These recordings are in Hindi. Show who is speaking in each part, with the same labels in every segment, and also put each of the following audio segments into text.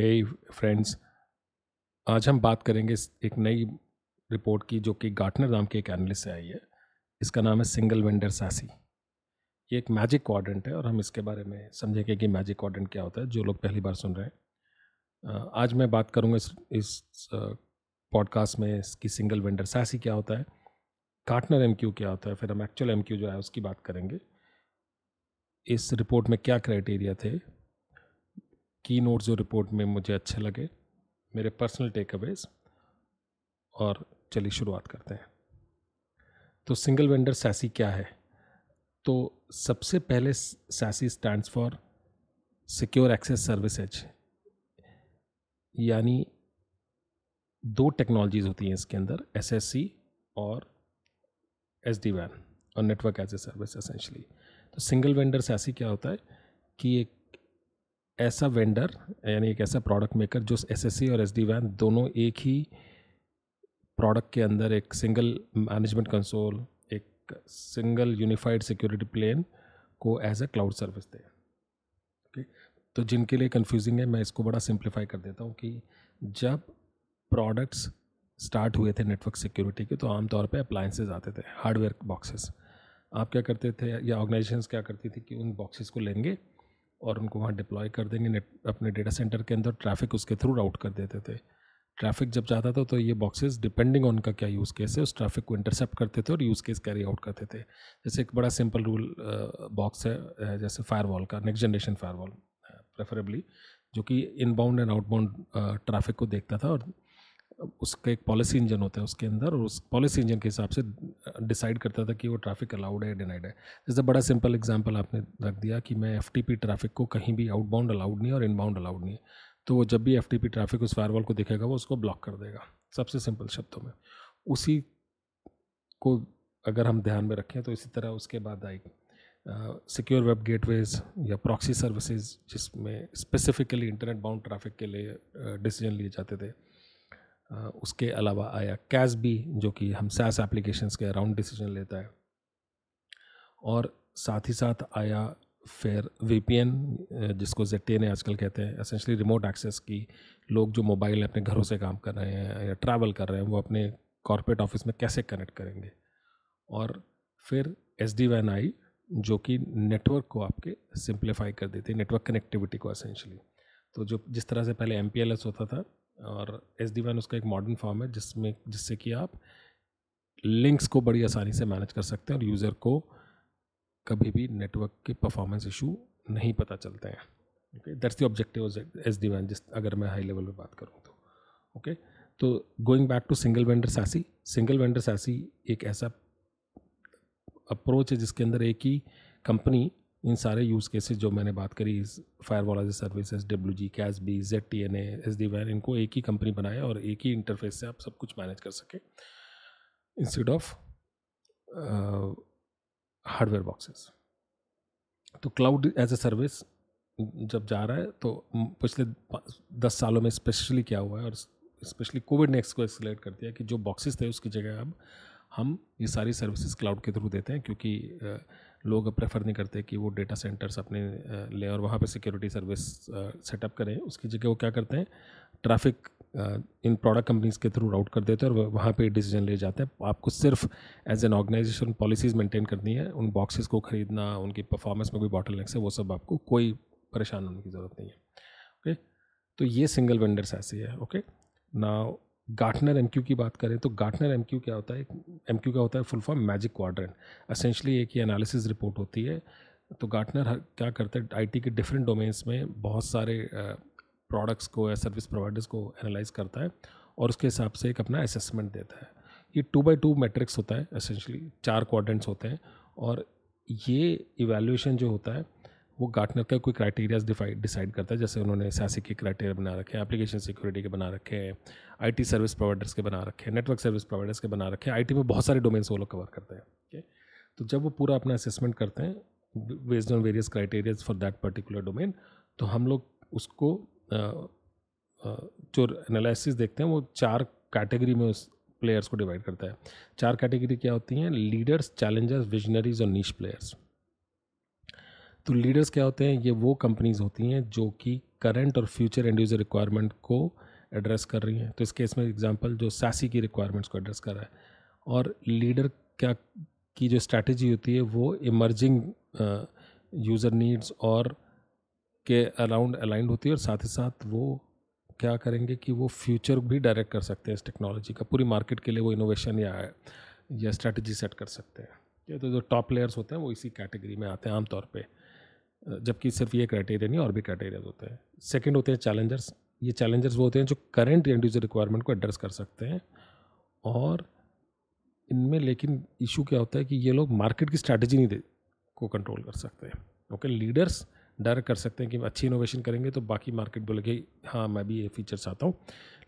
Speaker 1: हे फ्रेंड्स आज हम बात करेंगे एक नई रिपोर्ट की जो कि गार्टनर नाम के एक एनालिस्ट से आई है। इसका नाम है सिंगल वेंडर सासी ये एक मैजिक क्वाड्रेंट है और हम इसके बारे में समझेंगे कि मैजिक क्वाड्रेंट क्या होता है, जो लोग पहली बार सुन रहे हैं। आज मैं बात करूँगा इस इस पॉडकास्ट में इसकी सिंगल वेंडर सासी क्या होता है गार्टनर एम क्या होता है, फिर हम एक्चुअल एम जो है उसकी बात करेंगे। इस रिपोर्ट में क्या क्राइटेरिया थे की नोट जो रिपोर्ट में मुझे अच्छे लगे, मेरे पर्सनल टेक अवेज और चलिए शुरुआत करते हैं। तो सिंगल वेंडर सैसी क्या है? तो सबसे पहले SASE stands for secure access services यानी दो टेक्नोलॉजीज़ होती हैं इसके अंदर एसएससी और एस डी वैन और network as a service essentially तो सिंगल वेंडर सैसी क्या होता है? कि एक ऐसा वेंडर यानी एक ऐसा प्रोडक्ट मेकर जो एस एस सी और एस डी वैन दोनों एक ही प्रोडक्ट के अंदर एक सिंगल मैनेजमेंट कंसोल एक सिंगल यूनिफाइड सिक्योरिटी प्लेन को एज ए क्लाउड सर्विस दे। ओके तो जिनके लिए कंफ्यूजिंग है, मैं इसको बड़ा सिंप्लीफाई कर देता हूँ कि जब प्रोडक्ट्स स्टार्ट हुए थे नेटवर्क सिक्योरिटी के तो आमतौर पे अप्लाइंसेज आते थे हार्डवेयर बॉक्सेस आप क्या करते थे या ऑर्गेनाइजेशंस क्या करती थी कि उन बॉक्सेस को लेंगे और उनको वहाँ डिप्लॉय कर देंगे अपने डेटा सेंटर के अंदर ट्रैफ़िक उसके थ्रू राउट कर देते थे। ट्रैफ़िक जब जाता था तो ये बॉक्सेस डिपेंडिंग ऑन का क्या यूज़ केस है, उस ट्रैफ़िक को इंटरसेप्ट करते थे और यूज़ केस कैरी आउट करते थे। जैसे एक बड़ा सिंपल रूल बॉक्स है जैसे फायर का नेक्स्ट जनरेशन फायर प्रेफरेबली जो कि इनबाउंड एंड आउटबाउंड ट्रैफ़िक को देखता था और उसका एक पॉलिसी इंजन होता है उसके अंदर और उस पॉलिसी इंजन के हिसाब से डिसाइड करता था कि वो ट्रैफ़िक अलाउड है डिनाइड है। जैसे बड़ा सिंपल एग्जांपल आपने रख दिया कि मैं एफटीपी ट्रैफ़िक को कहीं भी आउटबाउंड अलाउड नहीं और इनबाउंड अलाउड नहीं है। तो वो जब भी एफटीपी ट्रैफ़िक उस फायरवॉल को देखेगा, वो उसको ब्लॉक कर देगा, सबसे सिंपल शब्दों में। उसी को अगर हम ध्यान में रखें तो इसी तरह उसके बाद आएगी सिक्योर वेब गेटवेज या प्रॉक्सी सर्विसेज़ जिसमें स्पेसिफिकली इंटरनेट बाउंड ट्रैफ़िक के लिए डिसीज़न लिए जाते थे। उसके अलावा आया कैश भी जो कि हम सैस एप्लीकेशंस के अराउंड डिसीज़न लेता है। और साथ ही साथ आया फिर वीपीएन जिसको जेड ने आजकल कहते हैं। एसेंशली रिमोट एक्सेस की लोग जो मोबाइल अपने घरों से काम कर रहे हैं या ट्रैवल कर रहे हैं, वो अपने कॉरपोरेट ऑफ़िस में कैसे कनेक्ट करेंगे? और फिर एस डी वैन आई जो कि नेटवर्क को आपके सिंप्लीफाई कर देती है नेटवर्क कनेक्टिविटी को असेंशली तो जो जिस तरह से पहले MPLS होता था और एस डी वैन उसका एक मॉडर्न फॉर्म है, जिसमें, जिससे कि आप लिंक्स को बड़ी आसानी से मैनेज कर सकते हैं और यूज़र को कभी भी नेटवर्क के परफॉर्मेंस इशू नहीं पता चलते हैं। Okay that's the objective S D van जिस, अगर मैं हाई लेवल पे बात करूँ तो। ओके? तो going back to single vendor SASE single vendor SASE एक ऐसा अप्रोच है जिसके अंदर एक ही कंपनी इन सारे यूज़ केसेस जो मैंने बात करी fire as services W G CASB Z T N S D van इनको एक ही कंपनी बनाए और एक ही इंटरफेस से आप सब कुछ मैनेज कर सकें। इंस्टेड ऑफ़ हार्डवेयर बॉक्सेस तो क्लाउड एज ए सर्विस जब जा रहा है तो पिछले दस सालों में स्पेशली क्या हुआ है और स्पेशली कोविड ने इसको एक्सलेट कर दिया कि जो बॉक्सेस थे उसकी जगह अब हम ये सारी सर्विसेज़ क्लाउड के थ्रू देते हैं क्योंकि लोग प्रेफर नहीं करते कि वो डेटा सेंटर्स अपने ले और वहाँ पे सिक्योरिटी सर्विस सेटअप करें। उसकी जगह वो क्या करते हैं? ट्रैफ़िक इन प्रोडक्ट कंपनीज़ के थ्रू राउट कर देते हैं और वहाँ पे डिसीज़न ले जाते हैं। आपको सिर्फ़ as an organisation policies maintain करनी है। उन बॉक्सेस को ख़रीदना, उनकी परफॉर्मेंस में कोई बॉटल है, वो सब आपको कोई परेशान होने की ज़रूरत नहीं है। ओके तो ये सिंगल वेंडर्स ऐसे है ओके ना गार्टनर एम की बात करें तो गार्टनर एम क्या होता है? एमक्यू क्या होता है? Full form magic quadrant essentially एक ही एनालिसिस रिपोर्ट होती है। तो गार्टनर क्या करते हैं? आईटी के डिफरेंट डोमेन्स में बहुत सारे प्रोडक्ट्स को या सर्विस प्रोवाइडर्स को एनालाइज करता है और उसके हिसाब से एक अपना असेसमेंट देता है। ये टू बाई टू मैट्रिक्स होता है असेंशली चार क्वाड्रेंट्स होते हैं और ये इवेल्यूशन जो होता है वो गार्टनर का कोई क्राइटेरियाज डिसाइड करता है, जैसे उन्होंने सैसी के क्राइटेरिया बना रखे हैं एप्लीकेशन सिक्योरिटी के बना रखे हैं आईटी सर्विस प्रोवाइडर्स के बना रखे हैं नेटवर्क सर्विस प्रोवाइडर्स के बना रखे हैं आईटी में बहुत सारे डोमेन्स वो लोग कवर करते हैं ओके तो जब वो पूरा अपना असेसमेंट करते हैं based on various criterias for that particular domain तो हम लोग उसको जो एनालिसिस देखते हैं, वो चार कैटेगरी में उस प्लेयर्स को डिवाइड करता है। चार कैटेगरी क्या होती हैं? लीडर्स चैलेंजर्स विजनरीज और नीच प्लेयर्स तो लीडर्स क्या होते हैं? ये वो कंपनीज़ होती हैं जो कि करंट और फ्यूचर एंड यूज़र रिक्वायरमेंट को एड्रेस कर रही हैं। तो इस केस में एग्जांपल जो सासी की रिक्वायरमेंट्स को एड्रेस कर रहा है। और लीडर क्या की जो स्ट्रैटेजी होती है वो इमर्जिंग यूज़र नीड्स और के अराउंड अलाइंड होती है और साथ ही साथ वो क्या करेंगे कि वो फ्यूचर भी डायरेक्ट कर सकते हैं इस टेक्नोलॉजी का। पूरी मार्केट के लिए वो इनोवेशन या या स्ट्रैटेजी सेट कर सकते हैं। ये तो जो टॉप प्लेयर्स होते हैं वो इसी कैटेगरी में आते हैं आमतौर पे। जबकि सिर्फ़ ये क्राइटेरिया नहीं, और भी क्राइटेरियाज होते हैं। सेकेंड होते हैं चैलेंजर्स ये चैलेंजर्स वो होते हैं जो करंट एंड यूज़र रिक्वायरमेंट को एड्रेस कर सकते हैं। और इनमें लेकिन इशू क्या होता है कि ये लोग मार्केट की स्ट्रैटेजी नहीं दे, को कंट्रोल कर सकते हैं। ओके लीडर्स डायरेक्ट कर सकते हैं कि अच्छी इनोवेशन करेंगे तो बाकी मार्केट बोलेगी हाँ मैं भी ये फीचर चाहता हूँ।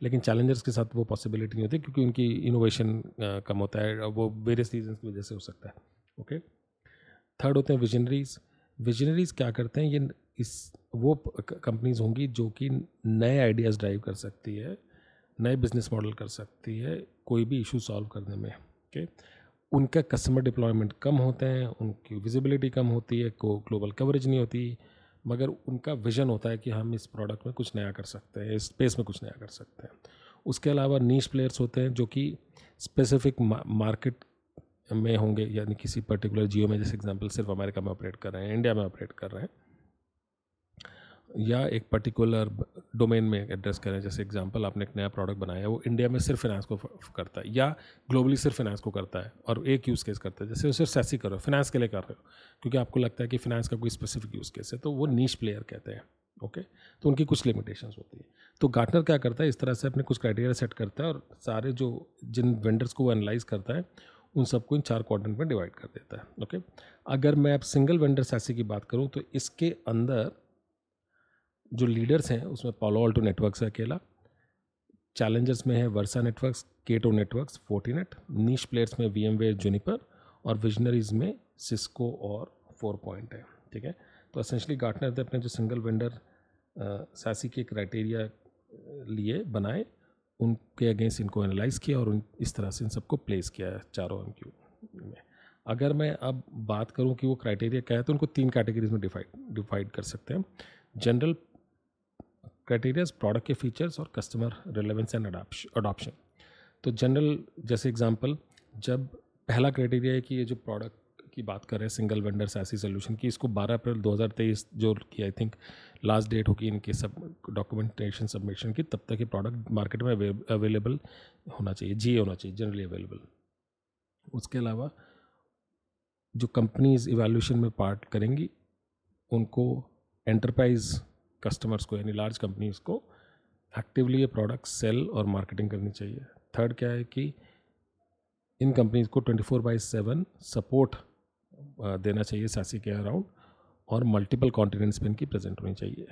Speaker 1: लेकिन चैलेंजर्स के साथ वो पॉसिबिलिटी नहीं होती क्योंकि उनकी इनोवेशन कम होता है। वो वेरियस रीजन की वजह से हो सकता है। ओके थर्ड होते हैं विजनरीज विजनरीज क्या करते हैं? ये इस, वो कंपनीज़ होंगी जो कि नए आइडियाज़ ड्राइव कर सकती है, नए बिज़नेस मॉडल कर सकती है, कोई भी इशू सॉल्व करने में ओके उनका कस्टमर डिप्लॉयमेंट कम होते हैं, उनकी विजिबिलिटी कम होती है, को ग्लोबल कवरेज नहीं होती, मगर उनका विजन होता है कि हम इस प्रोडक्ट में कुछ नया कर सकते हैं, इस स्पेस में कुछ नया कर सकते हैं। उसके अलावा नीच प्लेयर्स होते हैं जो कि स्पेसिफिक मार्केट में होंगे, यानी किसी पर्टिकुलर जियो में, जैसे एग्जांपल सिर्फ़ अमेरिका में ऑपरेट कर रहे हैं इंडिया में ऑपरेट कर रहे हैं, या एक पर्टिकुलर डोमेन में एड्रेस करें जैसे एग्जांपल आपने एक नया प्रोडक्ट बनाया, वो इंडिया में सिर्फ़ फाइनेंस को करता है, या ग्लोबली सिर्फ़ फाइनेंस को करता है, और एक यूज़ केस करता है, जैसे वो सिर्फ़ सैसी करो फाइनेंस के लिए कर रहे हो, क्योंकि आपको लगता है कि फाइनेंस का कोई स्पेसिफिक यूज़ केस है तो वो नीच प्लेयर कहते हैं ओके तो उनकी कुछ लिमिटेशंस होती है। तो गार्टनर क्या करता है, इस तरह से अपने कुछ क्राइटेरिया सेट करता है, और सारे जो जिन वेंडर्स को वो एनालाइज करता है उन सबको इन चार क्वाड्रेंट में डिवाइड कर देता है ओके अगर मैं अब सिंगल वेंडर सैसी की बात करूँ तो इसके अंदर जो लीडर्स हैं, उसमें पॉलो ऑल्टो नेटवर्क्स है अकेला चैलेंजर्स में है Versa Networks Cato Networks Fortinet niche players में वी एम वे जुनिपर और विजनरीज में सिस्को और फोर पॉइंट है, ठीक है? तो असेंशली गार्टनर ने अपने जो सिंगल वेंडर सासी के क्राइटेरिया लिए, बनाए उनके अगेंस्ट इनको एनालाइज किया और उन, इस तरह से इन सबको प्लेस किया है चारों एम में। अगर मैं अब बात करूँ कि वो क्राइटेरिया क्या है तो उनको तीन कैटेगरीज में डिफाइड डिवाइड कर सकते हैं। जनरल क्राइटेरियाज, प्रोडक्ट के फीचर्स और कस्टमर रिलेवेंस एंड अडॉप्शन। तो जनरल, जैसे एग्जांपल, जब पहला क्राइटेरिया है कि ये जो प्रोडक्ट की बात कर रहे हैं सिंगल वेंडर ऐसी सोल्यूशन की, इसको 12 अप्रैल 2023 जो की आई थिंक लास्ट डेट होगी इनके सब डॉक्यूमेंटेशन सबमिशन की, तब तक ये प्रोडक्ट मार्केट में अवेलेबल होना चाहिए जी होना चाहिए जनरली अवेलेबल उसके अलावा जो कंपनीज़ इवेल्यूशन में पार्ट करेंगी, उनको एंटरप्राइज कस्टमर्स को, यानी लार्ज कंपनीज़ को एक्टिवली ये प्रोडक्ट सेल और मार्केटिंग करनी चाहिए. थर्ड क्या है कि इन कंपनीज़ को twenty four by seven support देना चाहिए सासी के अराउंड और मल्टीपल कॉन्टिनेंट्स पे इनकी प्रेजेंट होनी चाहिए।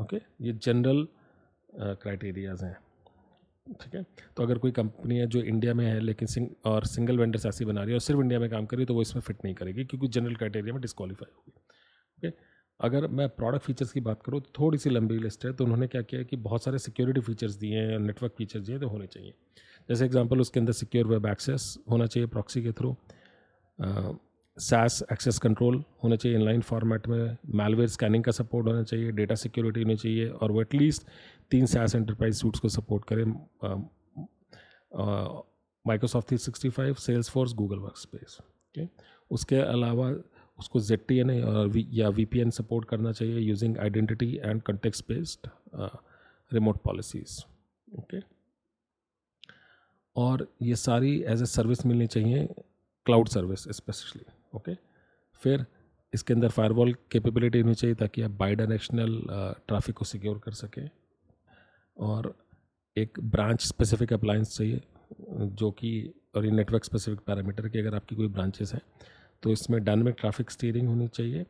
Speaker 1: ओके ये जनरल क्राइटेरियाज हैं। ठीक है? तो अगर कोई कंपनी है जो इंडिया में है लेकिन सिंग और सिंगल वेंडर सासी बना रही है और सिर्फ़ इंडिया में काम कर रही है तो वो इसमें फिट नहीं करेगी क्योंकि जनरल क्राइटेरिया में डिस्कालीफाई होगी। ओके अगर मैं प्रोडक्ट फीचर्स की बात करूँ तो थोड़ी सी लंबी लिस्ट है तो उन्होंने क्या किया कि बहुत सारे सिक्योरिटी फीचर्स दिए हैं नेटवर्क फीचर्स दिए तो होने चाहिए। जैसे एग्जांपल उसके अंदर सिक्योर वेब एक्सेस होना चाहिए प्रॉक्सी के थ्रू सैस एक्सेस कंट्रोल होना चाहिए इनलाइन फॉर्मेट में मेलवेयर स्कैनिंग का सपोर्ट होना चाहिए डेटा सिक्योरिटी होनी चाहिए और वो एटलीस्ट तीन सास एंटरप्राइज सूट्स को सपोर्ट करें Microsoft three sixty five Salesforce Google Workspace okay उसके अलावा उसको जेड टी एन या वी पी एन सपोर्ट करना चाहिए using identity and context based remote policies okay और ये सारी एज ए सर्विस मिलनी चाहिए क्लाउड सर्विस स्पेशली ओके? फिर इसके अंदर फायरवॉल कैपेबिलिटी होनी चाहिए ताकि आप बाई डायरेक्शनल ट्रैफ़िक को सिक्योर कर सकें। और एक ब्रांच स्पेसिफिक अप्लायंस चाहिए, जो कि, और ये नेटवर्क स्पेसिफिक पैरामीटर की अगर आपकी कोई ब्रांचेस हैं तो इसमें डायनेमिक ट्रैफ़िक स्टीयरिंग होनी चाहिए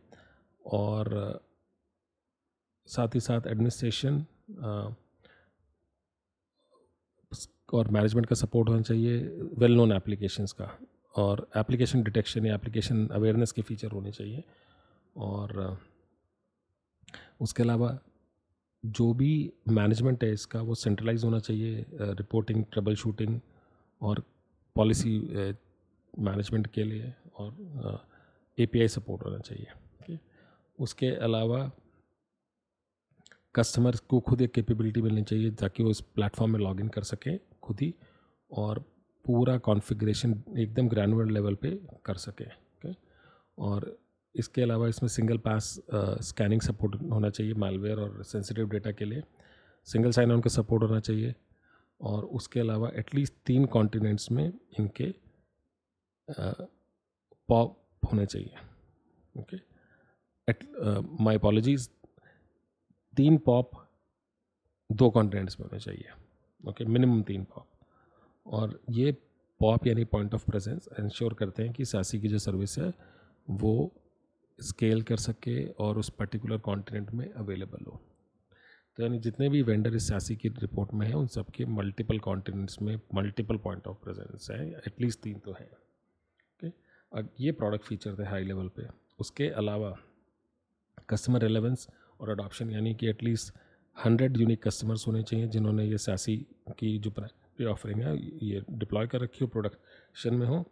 Speaker 1: और साथ ही साथ एडमिनिस्ट्रेशन और मैनेजमेंट का सपोर्ट होना चाहिए वेल नोन एप्लीकेशंस का। और एप्लीकेशन डिटेक्शन या एप्लीकेशन अवेयरनेस के फीचर होने चाहिए। और उसके अलावा जो भी मैनेजमेंट है इसका वो सेंट्रलाइज होना चाहिए रिपोर्टिंग ट्रबल शूटिंग और पॉलिसी मैनेजमेंट के लिए और ए पी आई सपोर्ट होना चाहिए। उसके अलावा कस्टमर को खुद एक कैपेबिलिटी मिलनी चाहिए ताकि वो इस प्लेटफॉर्म में लॉगिन कर सकें खुद ही और पूरा कॉन्फ़िगरेशन एकदम ग्रैनुअर लेवल पे कर सके ओके और इसके अलावा इसमें सिंगल पास स्कैनिंग सपोर्ट होना चाहिए मालवेयर और सेंसिटिव डेटा के लिए। सिंगल साइन ऑन का सपोर्ट होना चाहिए और उसके अलावा एटलीस्ट तीन कॉन्टिनेंट्स में इनके पॉप होने चाहिए ओके माई अपॉलॉजीज तीन पॉप दो कॉन्टिनेंट्स में होने चाहिए ओके मिनिमम तीन पॉप और ये पॉप यानी पॉइंट ऑफ़ प्रेजेंस इंश्योर करते हैं कि सासी की जो सर्विस है, वो स्केल कर सके और उस पर्टिकुलर कॉन्टिनेंट में अवेलेबल हो। तो यानी जितने भी वेंडर इस सासी की रिपोर्ट में हैं, उन सबके मल्टीपल कॉन्टिनेंट्स में मल्टीपल पॉइंट ऑफ़ प्रेजेंस है एटलीस्ट तीन तो हैं। ओके अब ये प्रोडक्ट फीचर थे हाई लेवल पे। उसके अलावा कस्टमर रिलेवेंस और अडॉप्शन यानी कि एटलीस्ट हंड्रेड यूनिक कस्टमर्स होने चाहिए, जिन्होंने ये सासी की जो ये ऑफरिंग है, ये डिप्लॉय कर रखी हो प्रोडक्शन में हो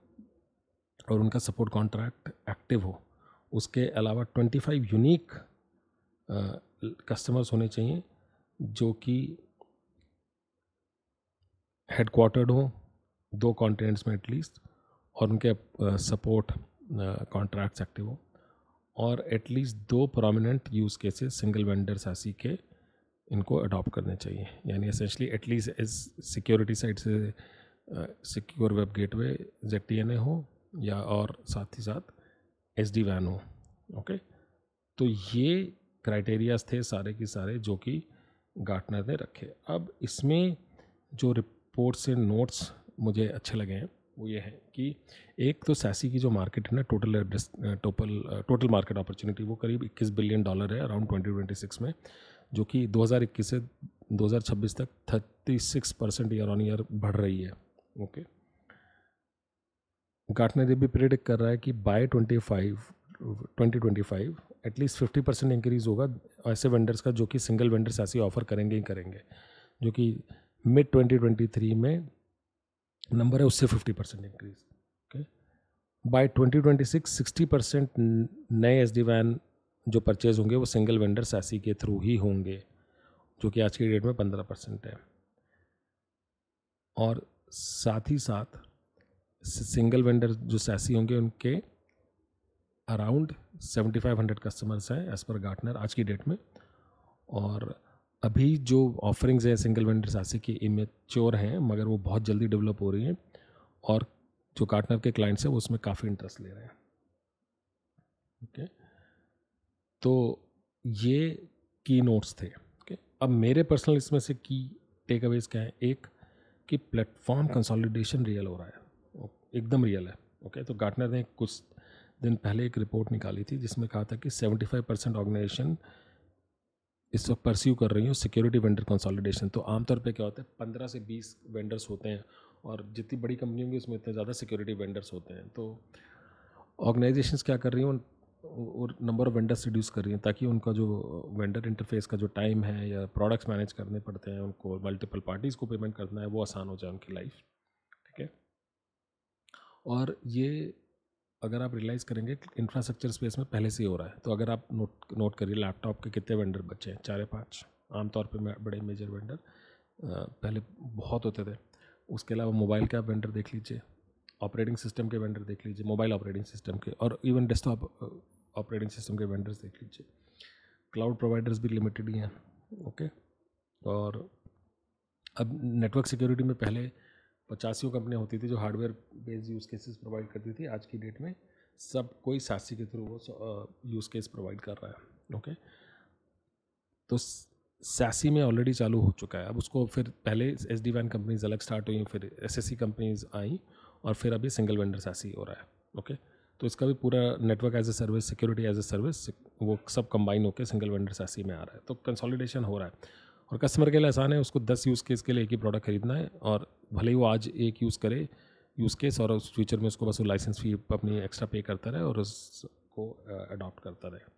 Speaker 1: और उनका सपोर्ट कॉन्ट्रैक्ट एक्टिव हो। उसके अलावा 25 यूनिक कस्टमर्स होने चाहिए जो कि हेडक्वार्टर्ड हो, दो कॉन्टिनेंट्स में एटलीस्ट और उनके सपोर्ट कॉन्ट्रैक्ट्स एक्टिव हो। और एटलीस्ट दो prominent use cases single vendor SASE के इनको अडॉप्ट करने चाहिए। यानी essentially at least edge security side से secure web gateway Z T N A हो या और साथ ही साथ एस डी वैन हो ओके तो ये क्राइटेरियाज थे सारे के सारे जो कि गार्टनर ने रखे। अब इसमें जो रिपोर्ट से नोट्स मुझे अच्छे लगे हैं, वो ये है कि एक तो सैसी की जो मार्केट है ना total total total market opportunity वो करीब 21 बिलियन डॉलर है अराउंड 2026 में। जो कि 2021 से 2026 तक 36 परसेंट ईयर ऑन ईयर बढ़ रही है। ओके गार्टनर ये भी प्रिडिक्ट कर रहा है कि बाय 25 2025 एटलीस्ट 50 परसेंट इंक्रीज़ होगा ऐसे वेंडर्स का जो कि सिंगल वेंडर्स ऐसी ऑफ़र करेंगे ही करेंगे। जो कि मिड 2023 में नंबर है उससे 50 percent increase okay by 2026 60 percent नए एस डी वैन जो परचेज होंगे वो सिंगल वेंडर सासी के थ्रू ही होंगे, जो कि आज की डेट में पंद्रह परसेंट है। और साथ ही साथ सिंगल वेंडर जो सैसी होंगे उनके around seventy five hundred customers हैं एज़ पर गार्टनर आज की डेट में। और अभी जो ऑफरिंग्स हैं सिंगल वेंडर सैसी की इमेच्योर हैं, मगर वो बहुत जल्दी डेवलप हो रही हैं और जो गार्टनर के क्लाइंट्स हैं वो उसमें काफ़ी इंटरेस्ट ले रहे हैं। Okay okay? तो ये की नोट्स थे ओके अब मेरे पर्सनल इसमें से की टेक अवेज क्या है? एक, कि प्लेटफॉर्म कंसोलिडेशन रियल हो रहा है एकदम रियल है ओके okay? तो गार्टनर ने कुछ दिन पहले एक रिपोर्ट निकाली थी, जिसमें कहा था कि 75 परसेंट ऑर्गेनाइजेशन इस वक्त परस्यू कर रही हूँ सिक्योरिटी वेंडर कंसोलिडेशन तो आमतौर पे क्या होता है, पंद्रह से बीस वेंडर्स होते हैं और जितनी बड़ी कंपनी होंगी उसमें इतने ज़्यादा सिक्योरिटी वेंडर्स होते हैं। तो ऑर्गेनाइजेशंस क्या कर रही हैं और नंबर ऑफ़ वेंडर्स रिड्यूस कर रही हैं ताकि उनका जो वेंडर इंटरफेस का जो टाइम है या प्रोडक्ट्स मैनेज करने पड़ते हैं, उनको मल्टीपल पार्टीज़ को पेमेंट करना है, वो आसान हो जाए उनकी लाइफ ठीक है? और ये अगर आप रियलाइज़ करेंगे इंफ्रास्ट्रक्चर स्पेस में पहले से ही हो रहा है तो अगर आप नोट नोट करिए लैपटॉप के कितने वेंडर बचे हैं? चार पाँच। आमतौर पर बड़े मेजर वेंडर पहले बहुत होते थे। उसके अलावा मोबाइल के वेंडर देख लीजिए ऑपरेटिंग सिस्टम के वेंडर देख लीजिए मोबाइल ऑपरेटिंग सिस्टम के, और इवन डेस्कटॉप ऑपरेटिंग सिस्टम के वेंडर्स देख लीजिए। क्लाउड प्रोवाइडर्स भी लिमिटेड ही हैं ओके और अब नेटवर्क सिक्योरिटी में पहले पचासियों कंपनियाँ होती थी जो hardware based use cases provide करती थी। आज की डेट में सब कोई सासी के थ्रू वो यूज़ केस प्रोवाइड कर रहा है ओके तो सासी में ऑलरेडी चालू हो चुका है। अब उसको फिर पहले एस डी वैन कंपनीज़ अलग स्टार्ट हुई, फिर एस एस सी कंपनीज़ आई और फिर अभी सिंगल वेंडर सासी हो रहा है ओके तो इसका भी पूरा network as a service security as a service वो सब कंबाइन होकर सिंगल वेंडर सैसी में आ रहा है। तो कंसोलिडेशन हो रहा है। और कस्टमर के लिए आसान है, उसको दस यूज़ केस के लिए एक ही प्रोडक्ट खरीदना है और भले ही वो आज एक यूज़ करे यूज़ केस और उस फ्यूचर में उसको बस वो लाइसेंस फ़ी अपनी एक्स्ट्रा पे करता रहे और उसको अडॉप्ट करता रहे।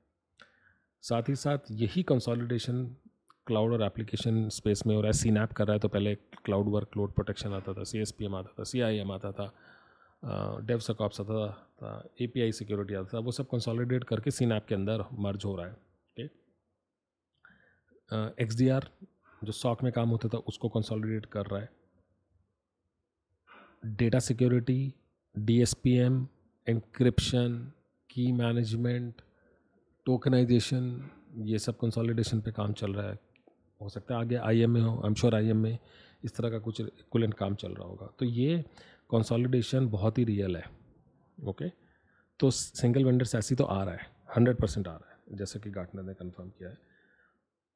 Speaker 1: साथ ही साथ यही कंसोलिडेशन क्लाउड और एप्लीकेशन स्पेस में और एस सी नैप कर रहा है तो पहले क्लाउड वर्क लोड प्रोटेक्शन आता था सी एस पी एम आता था सी आई एम आता था। डेव सकॉप्स आता था ए पी आई सिक्योरिटी आता था, वो सब कंसोलिडेट करके सीन नैप के अंदर मर्ज हो रहा है ओके एक्स डी आर जो सॉक में काम होता था, उसको कंसोलिडेट कर रहा है। Data security D S P M encryption की मैनेजमेंट टोकनाइजेशन ये सब कंसोलिडेशन पे काम चल रहा है। हो सकता है आगे आई एम ए हो I am sure I M A इस तरह का कुछ इक्वलेंट काम चल रहा होगा। तो ये कंसोलिडेशन बहुत ही रियल है ओके तो सिंगल वेंडर्स ऐसी तो आ रहा है हंड्रेड परसेंट आ रहा है, जैसे कि गार्टनर ने कंफर्म किया है।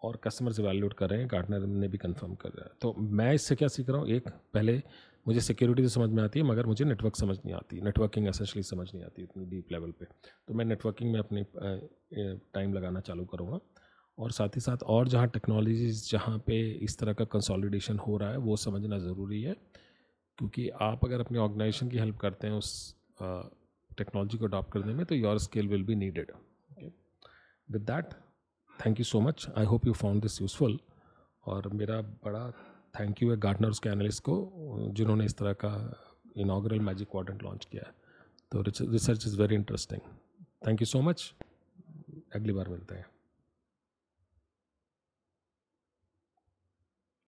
Speaker 1: और कस्टमर्स वैल्यूट कर रहे हैं गार्टनर ने भी कंफर्म कर रहा है। तो मैं इससे क्या सीख रहा हूँ? एक, पहले मुझे सिक्योरिटी तो समझ में आती है, मगर मुझे नेटवर्क समझ नहीं आती नेटवर्किंग एसेंशली समझ नहीं आती इतनी डीप लेवल पे। तो मैं नेटवर्किंग में अपनी टाइम लगाना चालू करूँगा। और साथ ही साथ और जहाँ टेक्नोलॉजीज़ जहाँ पे इस तरह का कंसोलिडेशन हो रहा है, वो समझना ज़रूरी है। क्योंकि आप अगर अपने ऑर्गेनाइजेशन की हेल्प करते हैं उस टेक्नोलॉजी को अडॉप्ट करने में तो your skill will be needed with that thank you so much I hope you found this useful और मेरा बड़ा थैंक यू है गार्डनर्स के एनालिस्ट को, जिन्होंने इस तरह का इनाग्रल मैजिक क्वाड्रेंट लॉन्च किया है। तो research is very interesting thank you so much अगली बार मिलते हैं।